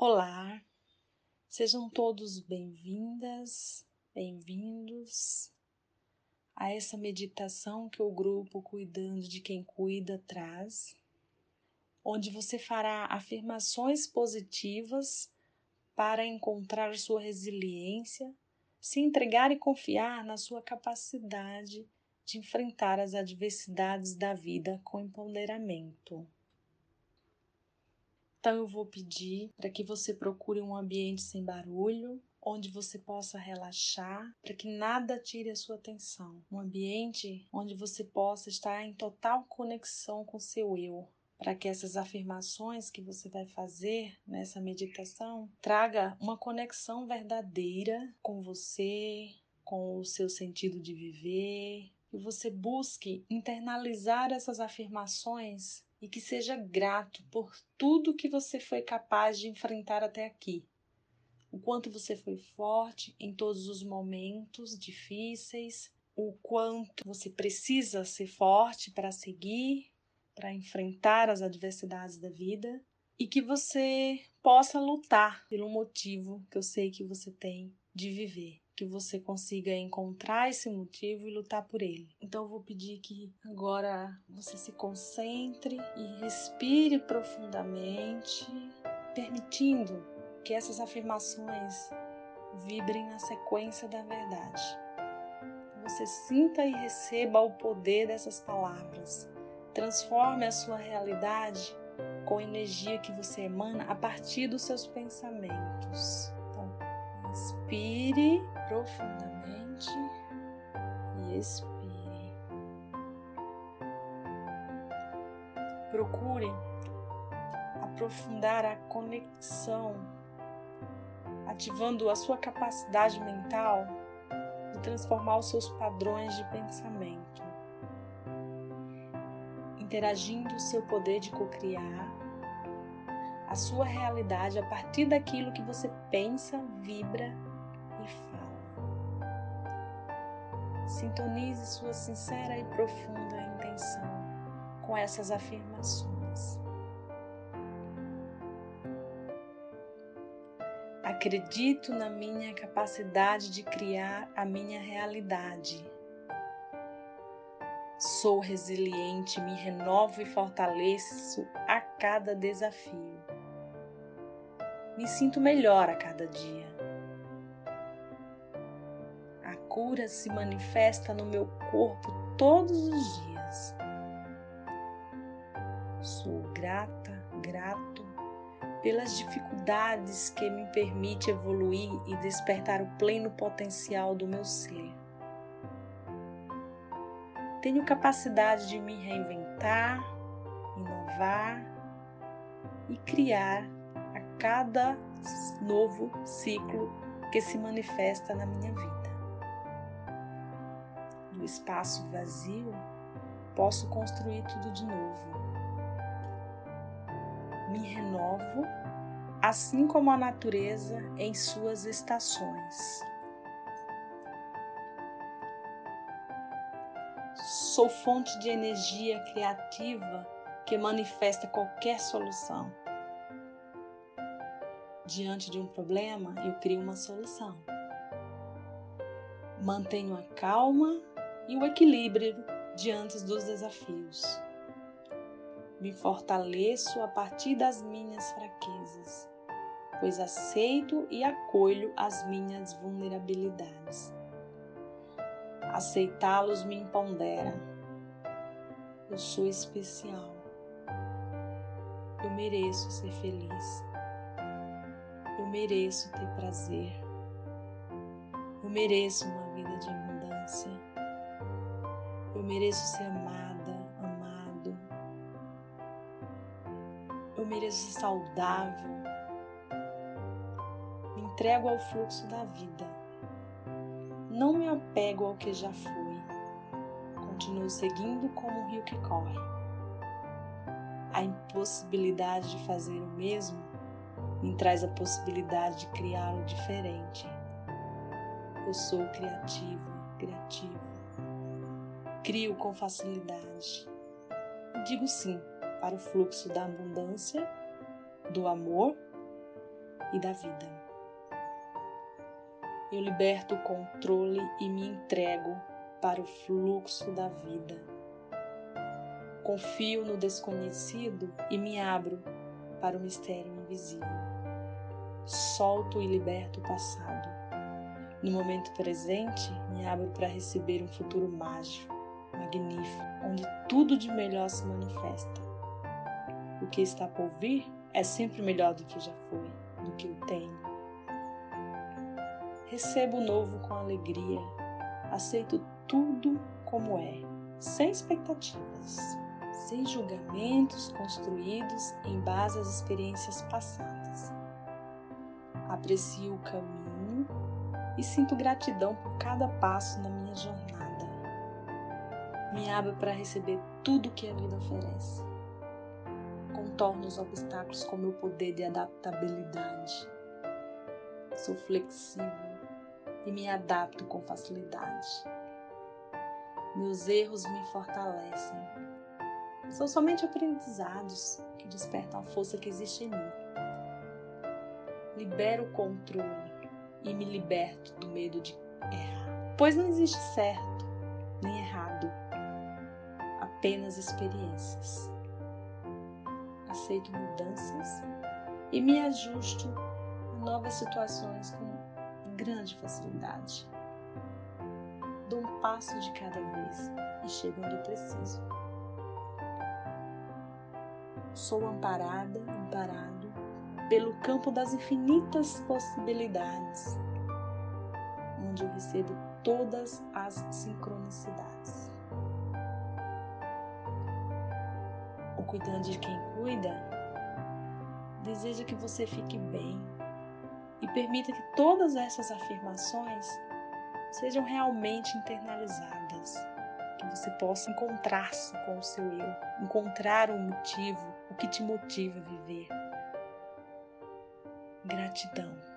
Olá, sejam todos bem-vindas, bem-vindos a essa meditação que o grupo Cuidando de Quem Cuida traz, onde você fará afirmações positivas para encontrar sua resiliência, se entregar e confiar na sua capacidade de enfrentar as adversidades da vida com empoderamento. Então eu vou pedir para que você procure um ambiente sem barulho, onde você possa relaxar, para que nada tire a sua atenção. Um ambiente onde você possa estar em total conexão com seu eu, para que essas afirmações que você vai fazer nessa meditação traga uma conexão verdadeira com você, com o seu sentido de viver, e você busque internalizar essas afirmações e que seja grato por tudo que você foi capaz de enfrentar até aqui. O quanto você foi forte em todos os momentos difíceis, o quanto você precisa ser forte para seguir, para enfrentar as adversidades da vida e que você possa lutar pelo motivo que eu sei que você tem de viver que você consiga encontrar esse motivo e lutar por ele. Então eu vou pedir que agora você se concentre e respire profundamente, permitindo que essas afirmações vibrem na sequência da verdade. Você sinta e receba o poder dessas palavras. Transforme a sua realidade com a energia que você emana a partir dos seus pensamentos. Então, inspire profundamente e expire. Procure aprofundar a conexão, ativando a sua capacidade mental de transformar os seus padrões de pensamento, interagindo o seu poder de co-criar a sua realidade a partir daquilo que você pensa, vibra Sintonize sua sincera e profunda intenção com essas afirmações. Acredito na minha capacidade de criar a minha realidade. Sou resiliente, me renovo e fortaleço a cada desafio. Me sinto melhor a cada dia cura se manifesta no meu corpo todos os dias. Sou grata, grato pelas dificuldades que me permite evoluir e despertar o pleno potencial do meu ser. Tenho capacidade de me reinventar, inovar e criar a cada novo ciclo que se manifesta na minha vida espaço vazio, posso construir tudo de novo. Me renovo, assim como a natureza em suas estações. Sou fonte de energia criativa que manifesta qualquer solução. Diante de um problema, eu crio uma solução. Mantenho a calma e o equilíbrio diante dos desafios. Me fortaleço a partir das minhas fraquezas, pois aceito e acolho as minhas vulnerabilidades. Aceitá-los me empodera. Eu sou especial. Eu mereço ser feliz. Eu mereço ter prazer. Eu mereço uma vida de abundância. Eu mereço ser amada, amado. Eu mereço ser saudável. Me entrego ao fluxo da vida. Não me apego ao que já fui. Continuo seguindo como um rio que corre. A impossibilidade de fazer o mesmo me traz a possibilidade de criar o diferente. Eu sou criativo, criativo crio com facilidade. Digo sim para o fluxo da abundância, do amor e da vida. Eu liberto o controle e me entrego para o fluxo da vida. Confio no desconhecido e me abro para o mistério invisível. Solto e liberto o passado. No momento presente, me abro para receber um futuro mágico, magnífico, onde tudo de melhor se manifesta. O que está por vir é sempre melhor do que já foi, do que eu tenho Recebo o novo com alegria. Aceito tudo como é, sem expectativas, sem julgamentos construídos em base às experiências passadas. Aprecio o caminho e sinto gratidão por cada passo na minha jornada. Me abro para receber tudo que a vida oferece. Contorno os obstáculos com meu poder de adaptabilidade. Sou flexível e me adapto com facilidade. Meus erros me fortalecem. São somente aprendizados que despertam a força que existe em mim. Libero o controle e me liberto do medo de errar, pois não existe certo nem errado, apenas experiências. Aceito mudanças e me ajusto a novas situações com grande facilidade. Dou um passo de cada vez e chego onde preciso. Sou amparada, amparado pelo campo das infinitas possibilidades, onde eu recebo todas as sincronicidades. Cuidando de quem cuida deseja que você fique bem, e permita que todas essas afirmações sejam realmente internalizadas, que você possa encontrar-se com o seu eu, encontrar um motivo, o que te motiva a viver. Gratidão.